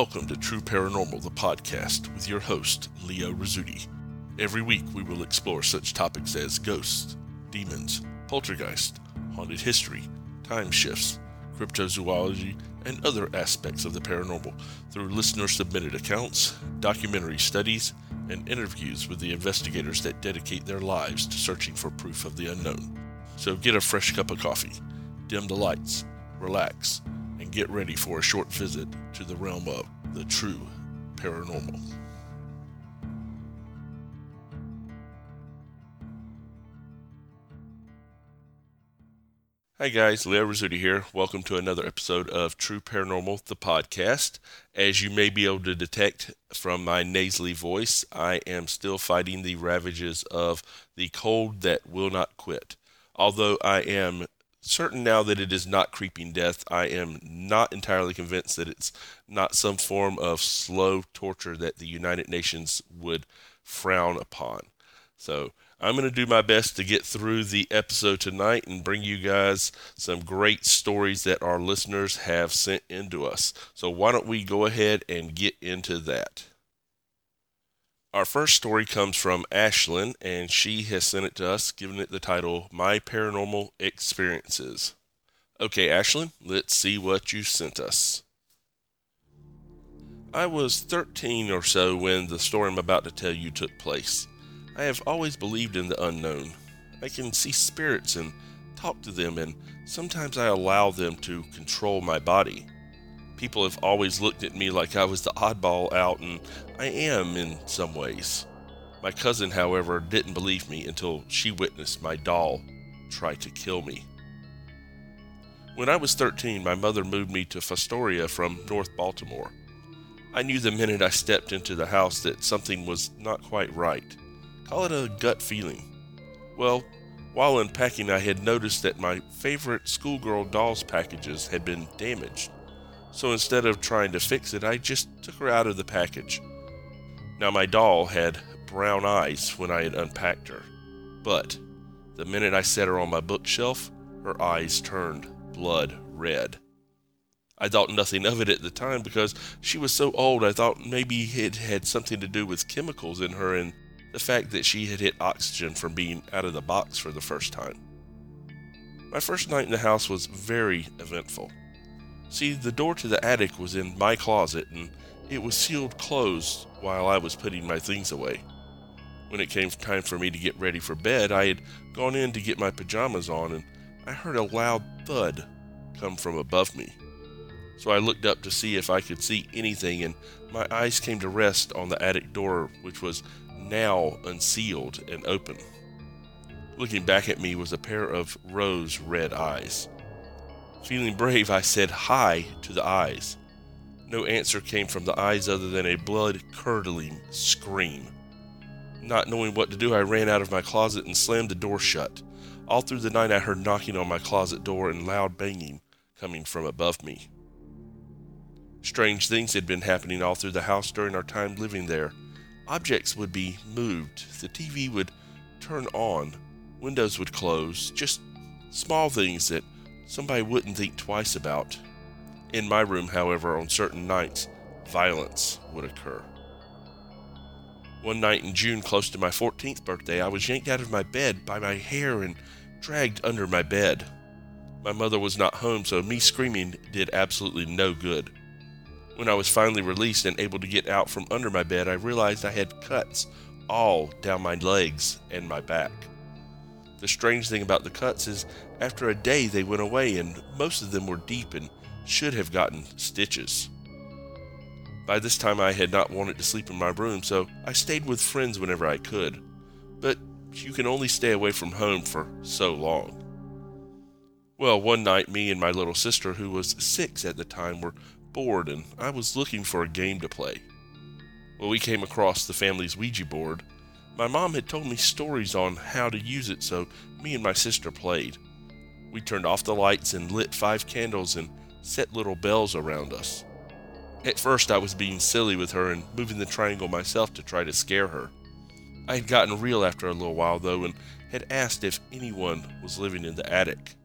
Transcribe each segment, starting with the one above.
Welcome to True Paranormal, the podcast, with your host, Leo Rizzuti. Every week we will explore such topics as ghosts, demons, poltergeist, haunted history, time shifts, cryptozoology, and other aspects of the paranormal through listener submitted accounts, documentary studies, and interviews with the investigators that dedicate their lives to searching for proof of the unknown. So get a fresh cup of coffee, dim the lights, relax, get ready for a short visit to the realm of the true paranormal. Hi guys, Leo Rizzuti here. Welcome to another episode of True Paranormal, the podcast. As you may be able to detect from my nasally voice, I am still fighting the ravages of the cold that will not quit. Although I am certain now that it is not creeping death, I am not entirely convinced that it's not some form of slow torture that the United Nations would frown upon. So I'm going to do my best to get through the episode tonight and bring you guys some great stories that our listeners have sent into us. So, why don't we go ahead and get into that? Our first story comes from Ashlyn, and she has sent it to us, giving it the title My Paranormal Experiences. Okay, Ashlyn, let's see what you sent us. I was 13 or so when the story I'm about to tell you took place. I have always believed in the unknown. I can see spirits and talk to them, and sometimes I allow them to control my body. People have always looked at me like I was the oddball out, and I am in some ways. My cousin, however, didn't believe me until she witnessed my doll try to kill me. When I was 13, my mother moved me to Fostoria from North Baltimore. I knew the minute I stepped into the house that something was not quite right. Call it a gut feeling. Well, while unpacking, I had noticed that my favorite schoolgirl doll's packages had been damaged. So instead of trying to fix it, I just took her out of the package. Now, my doll had brown eyes when I had unpacked her, but the minute I set her on my bookshelf, her eyes turned blood red. I thought nothing of it at the time because she was so old, I thought maybe it had something to do with chemicals in her and the fact that she had hit oxygen from being out of the box for the first time. My first night in the house was very eventful. See, the door to the attic was in my closet and it was sealed closed while I was putting my things away. When it came time for me to get ready for bed, I had gone in to get my pajamas on and I heard a loud thud come from above me. So I looked up to see if I could see anything, and my eyes came to rest on the attic door, which was now unsealed and open. Looking back at me was a pair of rose red eyes. Feeling brave, I said hi to the eyes. No answer came from the eyes other than a blood curdling scream. Not knowing what to do, I ran out of my closet and slammed the door shut. All through the night, I heard knocking on my closet door and loud banging coming from above me. Strange things had been happening all through the house during our time living there. Objects would be moved, the TV would turn on, windows would close, just small things that somebody wouldn't think twice about. In my room, however, on certain nights, violence would occur. One night in June, close to my 14th birthday, I was yanked out of my bed by my hair and dragged under my bed. My mother was not home, so me screaming did absolutely no good. When I was finally released and able to get out from under my bed, I realized I had cuts all down my legs and my back. The strange thing about the cuts is, after a day, they went away, and most of them were deep and should have gotten stitches. By this time, I had not wanted to sleep in my room, so I stayed with friends whenever I could. But you can only stay away from home for so long. Well, one night, me and my little sister, who was six at the time, were bored and I was looking for a game to play. Well, we came across the family's Ouija board. My mom had told me stories on how to use it, so me and my sister played. We turned off the lights and lit five candles and set little bells around us. At first, I was being silly with her and moving the triangle myself to try to scare her. I had gotten real after a little while, though, and had asked if anyone was living in the attic.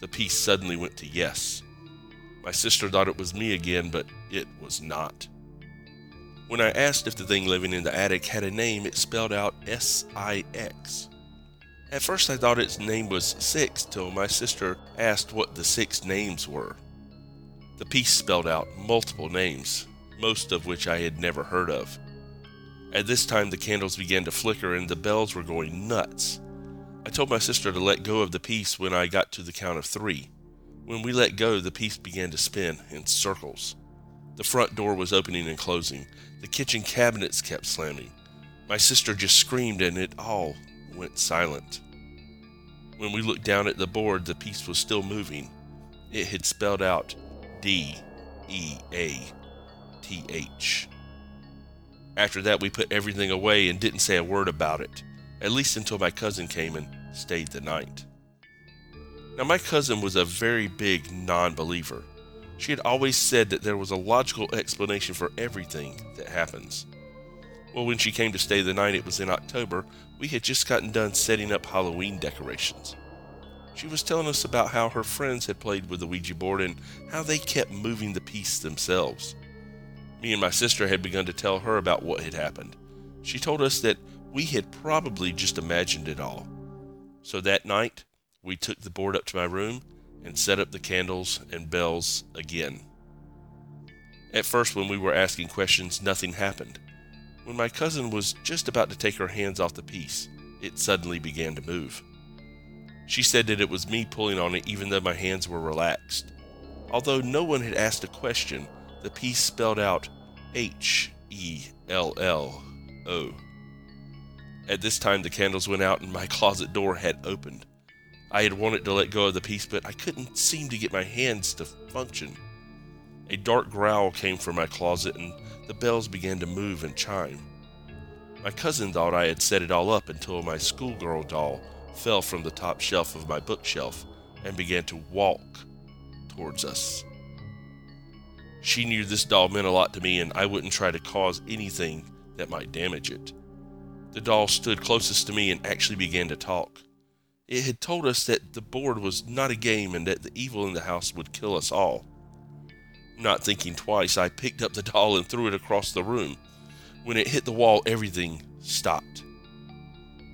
The piece suddenly went to yes. My sister thought it was me again, but it was not. When I asked if the thing living in the attic had a name, it spelled out S I X. At first, I thought its name was Six till my sister asked what the six names were. The piece spelled out multiple names, most of which I had never heard of. At this time, the candles began to flicker and the bells were going nuts. I told my sister to let go of the piece when I got to the count of three. When we let go, the piece began to spin in circles. The front door was opening and closing. The kitchen cabinets kept slamming. My sister just screamed and it all went silent. When we looked down at the board, the piece was still moving. It had spelled out D E A T H. After that, we put everything away and didn't say a word about it, at least until my cousin came and stayed the night. Now, my cousin was a very big non believer. She had always said that there was a logical explanation for everything that happens. Well, when she came to stay the night, it was in October, we had just gotten done setting up Halloween decorations. She was telling us about how her friends had played with the Ouija board and how they kept moving the piece themselves. Me and my sister had begun to tell her about what had happened. She told us that we had probably just imagined it all. So that night, we took the board up to my room and set up the candles and bells again. At first, when we were asking questions, nothing happened. When my cousin was just about to take her hands off the piece, it suddenly began to move. She said that it was me pulling on it even though my hands were relaxed. Although no one had asked a question, the piece spelled out H E L L O. At this time, the candles went out and my closet door had opened. I had wanted to let go of the piece, but I couldn't seem to get my hands to function. A dark growl came from my closet and the bells began to move and chime. My cousin thought I had set it all up until my schoolgirl doll fell from the top shelf of my bookshelf and began to walk towards us. She knew this doll meant a lot to me and I wouldn't try to cause anything that might damage it. The doll stood closest to me and actually began to talk. It had told us that the board was not a game and that the evil in the house would kill us all. Not thinking twice, I picked up the doll and threw it across the room. When it hit the wall, everything stopped.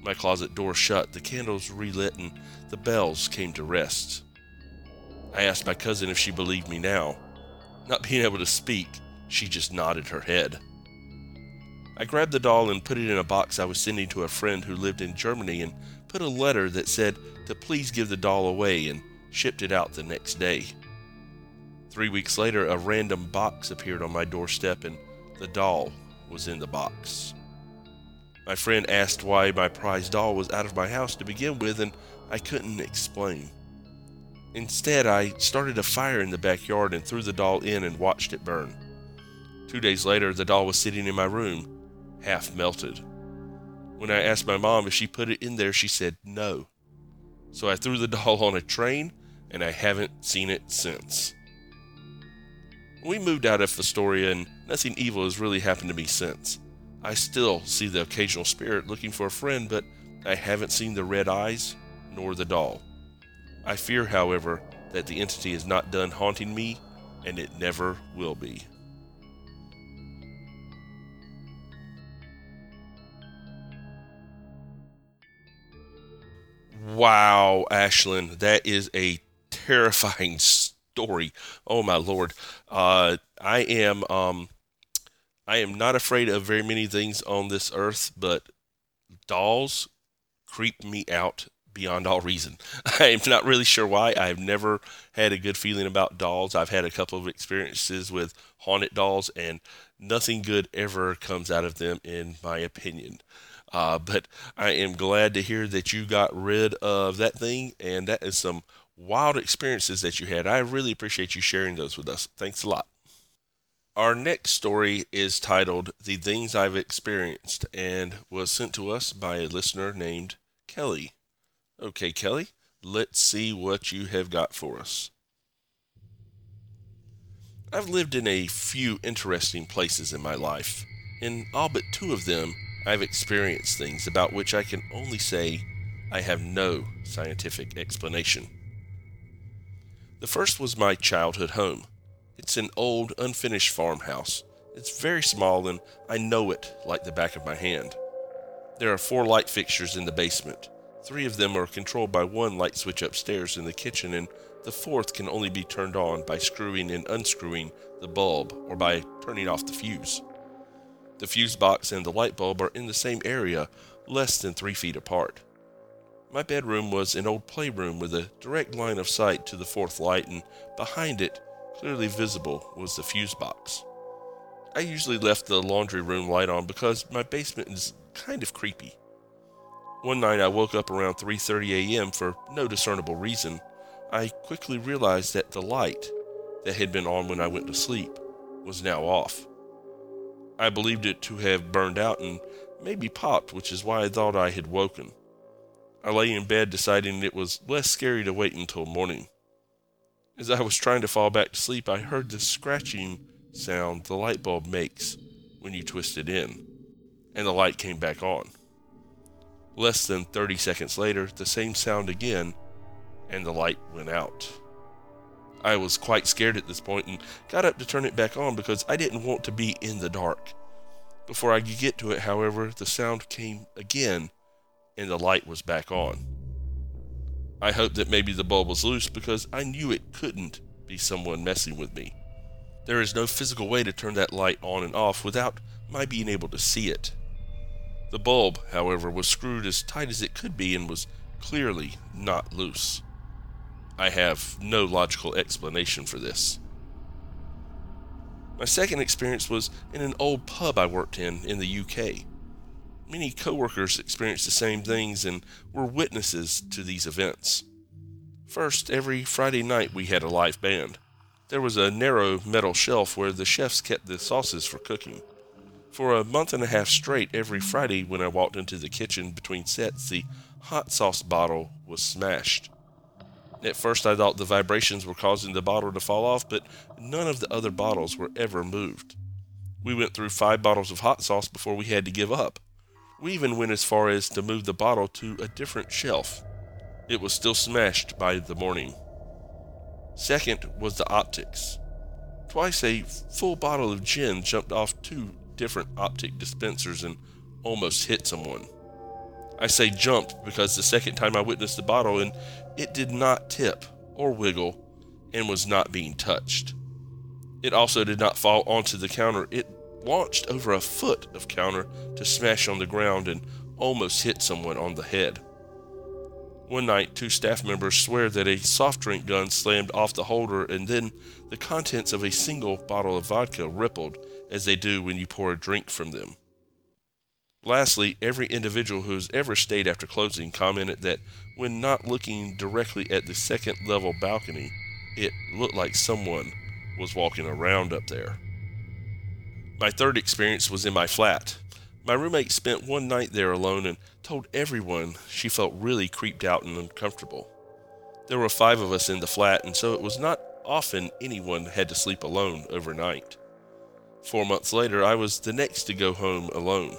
My closet door shut, the candles relit, and the bells came to rest. I asked my cousin if she believed me now. Not being able to speak, she just nodded her head. I grabbed the doll and put it in a box I was sending to a friend who lived in Germany and put a letter that said to please give the doll away and shipped it out the next day. Three weeks later, a random box appeared on my doorstep and the doll was in the box. My friend asked why my prized doll was out of my house to begin with, and I couldn't explain. Instead, I started a fire in the backyard and threw the doll in and watched it burn. Two days later, the doll was sitting in my room, half melted. When I asked my mom if she put it in there, she said no. So I threw the doll on a train, and I haven't seen it since. We moved out of Fostoria, and nothing evil has really happened to me since. I still see the occasional spirit looking for a friend, but I haven't seen the red eyes nor the doll. I fear, however, that the entity is not done haunting me, and it never will be. Wow, Ashlyn, that is a terrifying story. Oh my lord. Uh, I am um, I am not afraid of very many things on this earth, but dolls creep me out beyond all reason. I'm not really sure why. I've never had a good feeling about dolls. I've had a couple of experiences with haunted dolls, and nothing good ever comes out of them, in my opinion. Uh, but I am glad to hear that you got rid of that thing, and that is some wild experiences that you had. I really appreciate you sharing those with us. Thanks a lot. Our next story is titled The Things I've Experienced and was sent to us by a listener named Kelly. Okay, Kelly, let's see what you have got for us. I've lived in a few interesting places in my life. In all but two of them, I've experienced things about which I can only say I have no scientific explanation. The first was my childhood home. It's an old, unfinished farmhouse. It's very small, and I know it like the back of my hand. There are four light fixtures in the basement. Three of them are controlled by one light switch upstairs in the kitchen, and the fourth can only be turned on by screwing and unscrewing the bulb or by turning off the fuse. The fuse box and the light bulb are in the same area, less than three feet apart. My bedroom was an old playroom with a direct line of sight to the fourth light, and behind it, clearly visible, was the fuse box. I usually left the laundry room light on because my basement is kind of creepy. One night I woke up around 3:30 a.m. for no discernible reason. I quickly realized that the light that had been on when I went to sleep was now off. I believed it to have burned out and maybe popped, which is why I thought I had woken. I lay in bed deciding it was less scary to wait until morning. As I was trying to fall back to sleep, I heard the scratching sound the light bulb makes when you twist it in, and the light came back on. Less than 30 seconds later, the same sound again, and the light went out. I was quite scared at this point and got up to turn it back on because I didn't want to be in the dark. Before I could get to it, however, the sound came again and the light was back on. I hoped that maybe the bulb was loose because I knew it couldn't be someone messing with me. There is no physical way to turn that light on and off without my being able to see it. The bulb, however, was screwed as tight as it could be and was clearly not loose. I have no logical explanation for this. My second experience was in an old pub I worked in in the UK. Many coworkers experienced the same things and were witnesses to these events. First, every Friday night we had a live band. There was a narrow metal shelf where the chefs kept the sauces for cooking. For a month and a half straight, every Friday when I walked into the kitchen between sets, the hot sauce bottle was smashed. At first, I thought the vibrations were causing the bottle to fall off, but none of the other bottles were ever moved. We went through five bottles of hot sauce before we had to give up. We even went as far as to move the bottle to a different shelf. It was still smashed by the morning. Second was the optics. Twice a full bottle of gin jumped off two different optic dispensers and almost hit someone. I say jumped because the second time I witnessed the bottle and it did not tip or wiggle and was not being touched. It also did not fall onto the counter. It launched over a foot of counter to smash on the ground and almost hit someone on the head. One night, two staff members swear that a soft drink gun slammed off the holder and then the contents of a single bottle of vodka rippled as they do when you pour a drink from them. Lastly, every individual who has ever stayed after closing commented that when not looking directly at the second level balcony, it looked like someone was walking around up there. My third experience was in my flat. My roommate spent one night there alone and told everyone she felt really creeped out and uncomfortable. There were five of us in the flat, and so it was not often anyone had to sleep alone overnight. Four months later, I was the next to go home alone.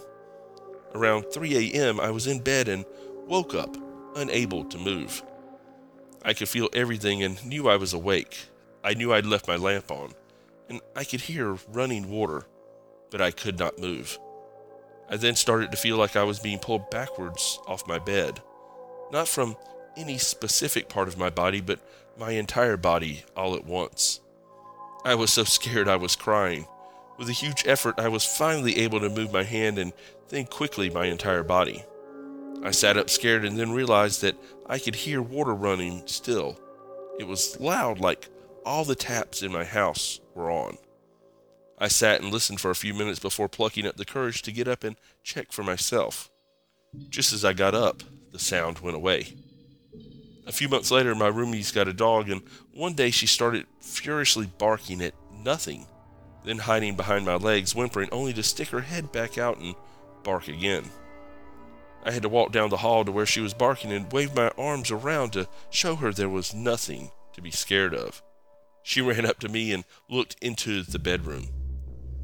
Around 3 a.m., I was in bed and woke up, unable to move. I could feel everything and knew I was awake. I knew I'd left my lamp on, and I could hear running water, but I could not move. I then started to feel like I was being pulled backwards off my bed, not from any specific part of my body, but my entire body all at once. I was so scared I was crying. With a huge effort, I was finally able to move my hand and then quickly my entire body. I sat up scared and then realized that I could hear water running still. It was loud, like all the taps in my house were on. I sat and listened for a few minutes before plucking up the courage to get up and check for myself. Just as I got up, the sound went away. A few months later, my roomie's got a dog, and one day she started furiously barking at nothing then hiding behind my legs, whimpering, only to stick her head back out and bark again. I had to walk down the hall to where she was barking and wave my arms around to show her there was nothing to be scared of. She ran up to me and looked into the bedroom.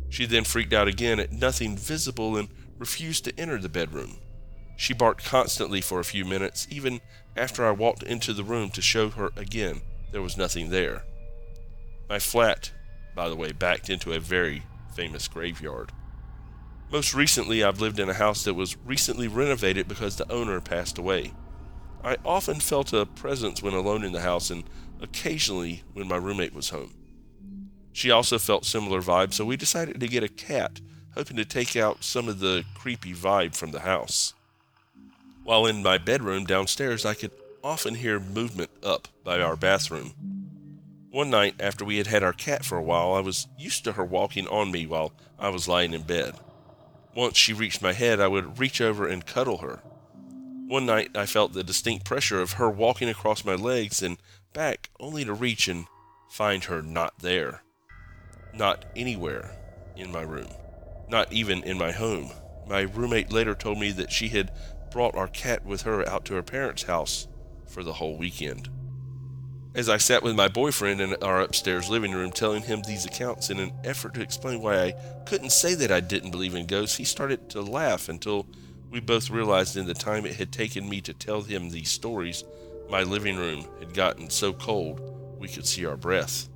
She then freaked out again at nothing visible and refused to enter the bedroom. She barked constantly for a few minutes, even after I walked into the room to show her again there was nothing there. My flat by the way, backed into a very famous graveyard. Most recently, I've lived in a house that was recently renovated because the owner passed away. I often felt a presence when alone in the house and occasionally when my roommate was home. She also felt similar vibes, so we decided to get a cat, hoping to take out some of the creepy vibe from the house. While in my bedroom downstairs, I could often hear movement up by our bathroom. One night, after we had had our cat for a while, I was used to her walking on me while I was lying in bed. Once she reached my head, I would reach over and cuddle her. One night, I felt the distinct pressure of her walking across my legs and back, only to reach and find her not there. Not anywhere in my room. Not even in my home. My roommate later told me that she had brought our cat with her out to her parents' house for the whole weekend. As I sat with my boyfriend in our upstairs living room telling him these accounts in an effort to explain why I couldn't say that I didn't believe in ghosts, he started to laugh until we both realized in the time it had taken me to tell him these stories, my living room had gotten so cold we could see our breath.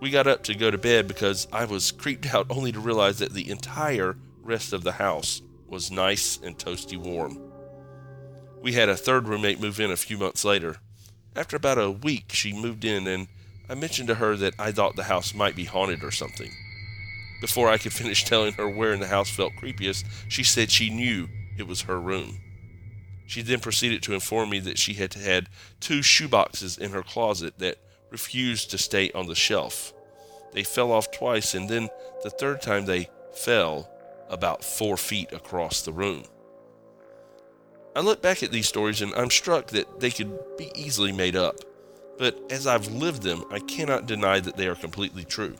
We got up to go to bed because I was creeped out only to realize that the entire rest of the house was nice and toasty warm. We had a third roommate move in a few months later. After about a week, she moved in, and I mentioned to her that I thought the house might be haunted or something. Before I could finish telling her where in the house felt creepiest, she said she knew it was her room. She then proceeded to inform me that she had had two shoeboxes in her closet that refused to stay on the shelf. They fell off twice, and then the third time they fell about four feet across the room. I look back at these stories and I'm struck that they could be easily made up, but as I've lived them, I cannot deny that they are completely true.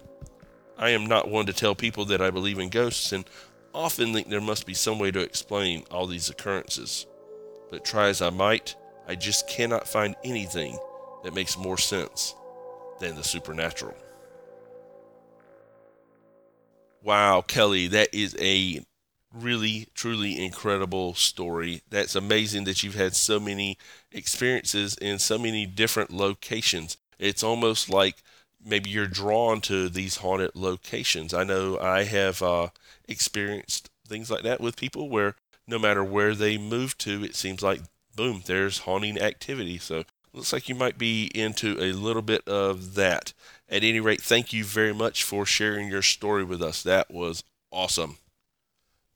I am not one to tell people that I believe in ghosts and often think there must be some way to explain all these occurrences. But try as I might, I just cannot find anything that makes more sense than the supernatural. Wow, Kelly, that is a really, truly incredible story. That's amazing that you've had so many experiences in so many different locations. It's almost like maybe you're drawn to these haunted locations. I know I have uh, experienced things like that with people where no matter where they move to, it seems like boom, there's haunting activity. So looks like you might be into a little bit of that. At any rate, thank you very much for sharing your story with us. That was awesome.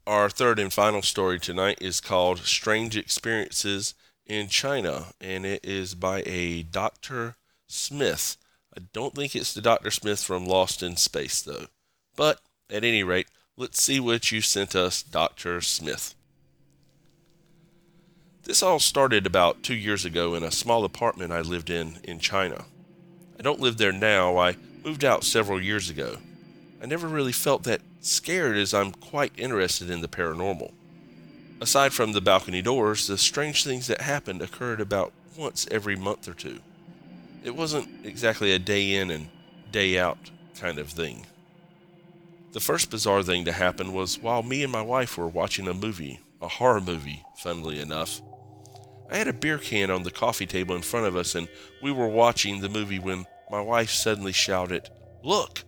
Our third and final story tonight is called Strange Experiences in China, and it is by a Dr. Smith. I don't think it's the Dr. Smith from Lost in Space, though. But at any rate, let's see what you sent us, Dr. Smith. This all started about two years ago in a small apartment I lived in in China. I don't live there now, I moved out several years ago. I never really felt that scared as I'm quite interested in the paranormal. Aside from the balcony doors, the strange things that happened occurred about once every month or two. It wasn't exactly a day in and day out kind of thing. The first bizarre thing to happen was while me and my wife were watching a movie, a horror movie, funnily enough. I had a beer can on the coffee table in front of us, and we were watching the movie when my wife suddenly shouted, Look!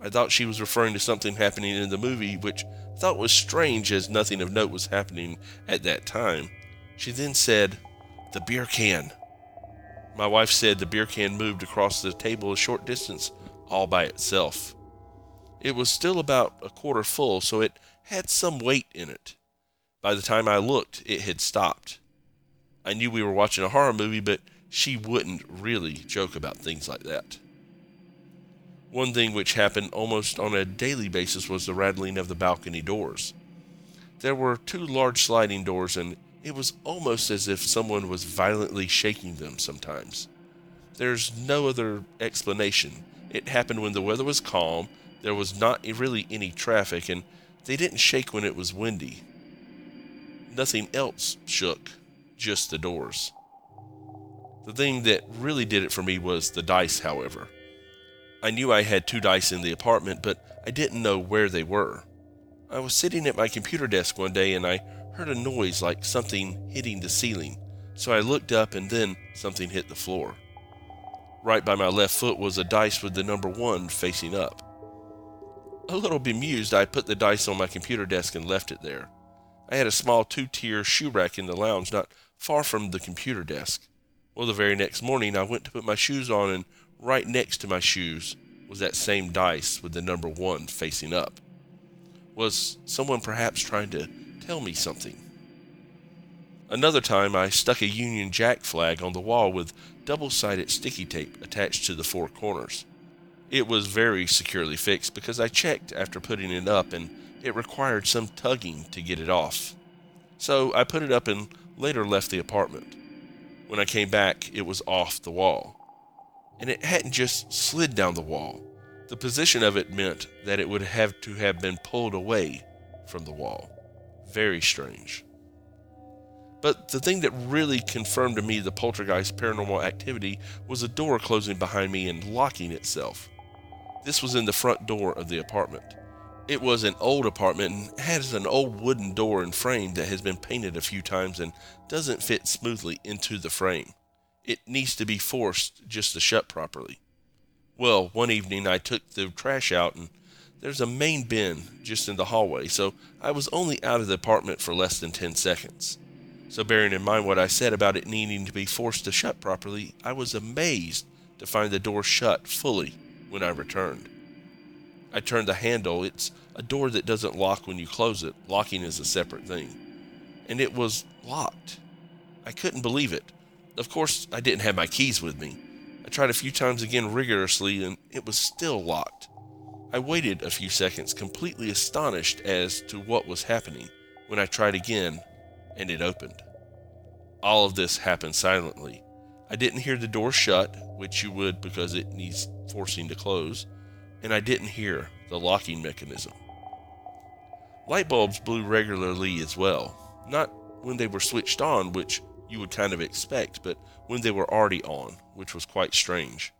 I thought she was referring to something happening in the movie, which I thought was strange as nothing of note was happening at that time. She then said, The beer can. My wife said the beer can moved across the table a short distance all by itself. It was still about a quarter full, so it had some weight in it. By the time I looked, it had stopped. I knew we were watching a horror movie, but she wouldn't really joke about things like that. One thing which happened almost on a daily basis was the rattling of the balcony doors. There were two large sliding doors, and it was almost as if someone was violently shaking them sometimes. There's no other explanation. It happened when the weather was calm, there was not really any traffic, and they didn't shake when it was windy. Nothing else shook, just the doors. The thing that really did it for me was the dice, however. I knew I had two dice in the apartment, but I didn't know where they were. I was sitting at my computer desk one day and I heard a noise like something hitting the ceiling, so I looked up and then something hit the floor. Right by my left foot was a dice with the number one facing up. A little bemused, I put the dice on my computer desk and left it there. I had a small two tier shoe rack in the lounge not far from the computer desk. Well, the very next morning, I went to put my shoes on, and right next to my shoes was that same dice with the number one facing up. Was someone perhaps trying to tell me something? Another time, I stuck a Union Jack flag on the wall with double sided sticky tape attached to the four corners. It was very securely fixed because I checked after putting it up and it required some tugging to get it off. So I put it up and later left the apartment. When I came back, it was off the wall. And it hadn't just slid down the wall. The position of it meant that it would have to have been pulled away from the wall. Very strange. But the thing that really confirmed to me the poltergeist paranormal activity was a door closing behind me and locking itself. This was in the front door of the apartment. It was an old apartment and has an old wooden door and frame that has been painted a few times and doesn't fit smoothly into the frame. It needs to be forced just to shut properly. Well, one evening I took the trash out and there's a main bin just in the hallway, so I was only out of the apartment for less than 10 seconds. So, bearing in mind what I said about it needing to be forced to shut properly, I was amazed to find the door shut fully when I returned. I turned the handle. It's a door that doesn't lock when you close it, locking is a separate thing. And it was locked. I couldn't believe it. Of course, I didn't have my keys with me. I tried a few times again rigorously, and it was still locked. I waited a few seconds, completely astonished as to what was happening, when I tried again, and it opened. All of this happened silently. I didn't hear the door shut, which you would because it needs forcing to close, and I didn't hear the locking mechanism. Light bulbs blew regularly as well, not when they were switched on, which you would kind of expect, but when they were already on, which was quite strange.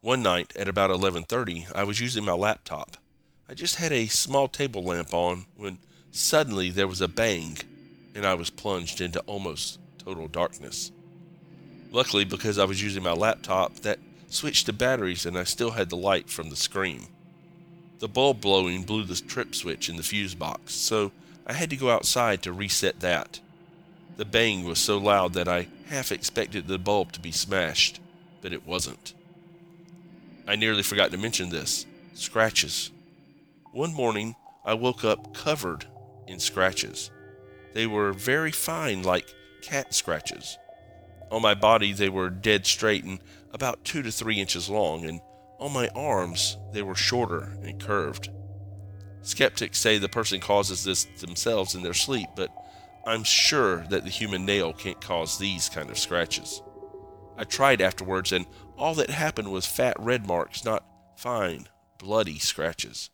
One night at about 11:30, I was using my laptop. I just had a small table lamp on when suddenly there was a bang and I was plunged into almost total darkness. Luckily, because I was using my laptop, that switched to batteries and I still had the light from the screen. The bulb blowing blew the trip switch in the fuse box, so I had to go outside to reset that. The bang was so loud that I half expected the bulb to be smashed, but it wasn't. I nearly forgot to mention this scratches. One morning, I woke up covered in scratches. They were very fine, like cat scratches. On my body, they were dead straight and about two to three inches long, and on my arms, they were shorter and curved. Skeptics say the person causes this themselves in their sleep, but I'm sure that the human nail can't cause these kind of scratches. I tried afterwards, and all that happened was fat red marks, not fine, bloody scratches.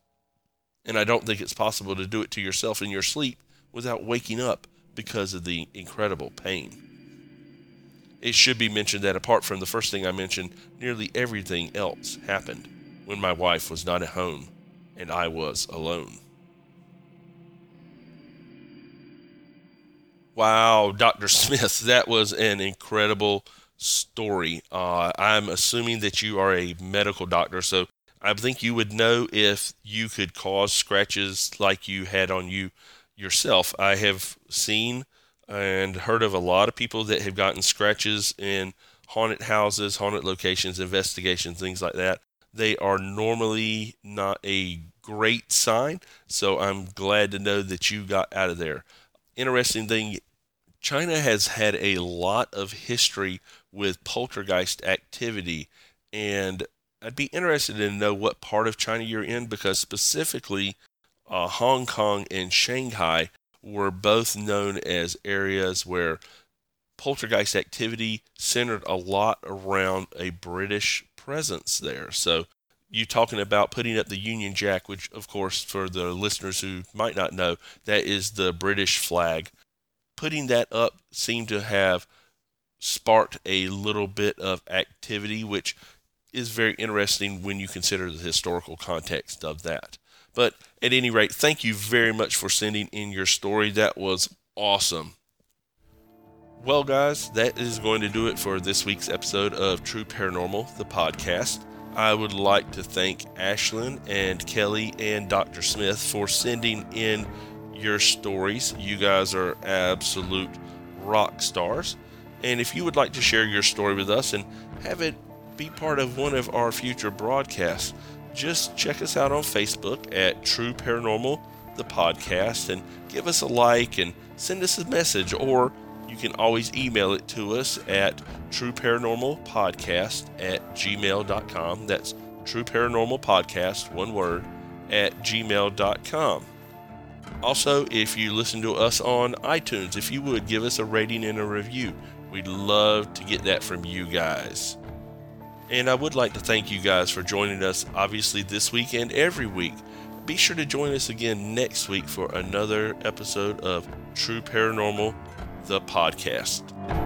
And I don't think it's possible to do it to yourself in your sleep without waking up because of the incredible pain. It should be mentioned that apart from the first thing I mentioned, nearly everything else happened when my wife was not at home and I was alone. Wow, Dr. Smith, that was an incredible story. Uh, I'm assuming that you are a medical doctor, so I think you would know if you could cause scratches like you had on you yourself. I have seen and heard of a lot of people that have gotten scratches in haunted houses, haunted locations, investigations, things like that. They are normally not a great sign, so I'm glad to know that you got out of there. Interesting thing China has had a lot of history with poltergeist activity, and I'd be interested to know what part of China you're in because specifically uh, Hong Kong and Shanghai were both known as areas where poltergeist activity centered a lot around a British presence there. So, you talking about putting up the Union Jack, which, of course, for the listeners who might not know, that is the British flag. Putting that up seemed to have sparked a little bit of activity, which is very interesting when you consider the historical context of that. But at any rate, thank you very much for sending in your story. That was awesome. Well, guys, that is going to do it for this week's episode of True Paranormal, the podcast. I would like to thank Ashlyn and Kelly and Dr. Smith for sending in your stories. You guys are absolute rock stars. And if you would like to share your story with us and have it be part of one of our future broadcasts, just check us out on Facebook at True Paranormal, the podcast, and give us a like and send us a message or you can always email it to us at trueparanormalpodcast at gmail.com. That's True Paranormal one word, at gmail.com. Also, if you listen to us on iTunes, if you would give us a rating and a review, we'd love to get that from you guys. And I would like to thank you guys for joining us, obviously, this week and every week. Be sure to join us again next week for another episode of True Paranormal the podcast.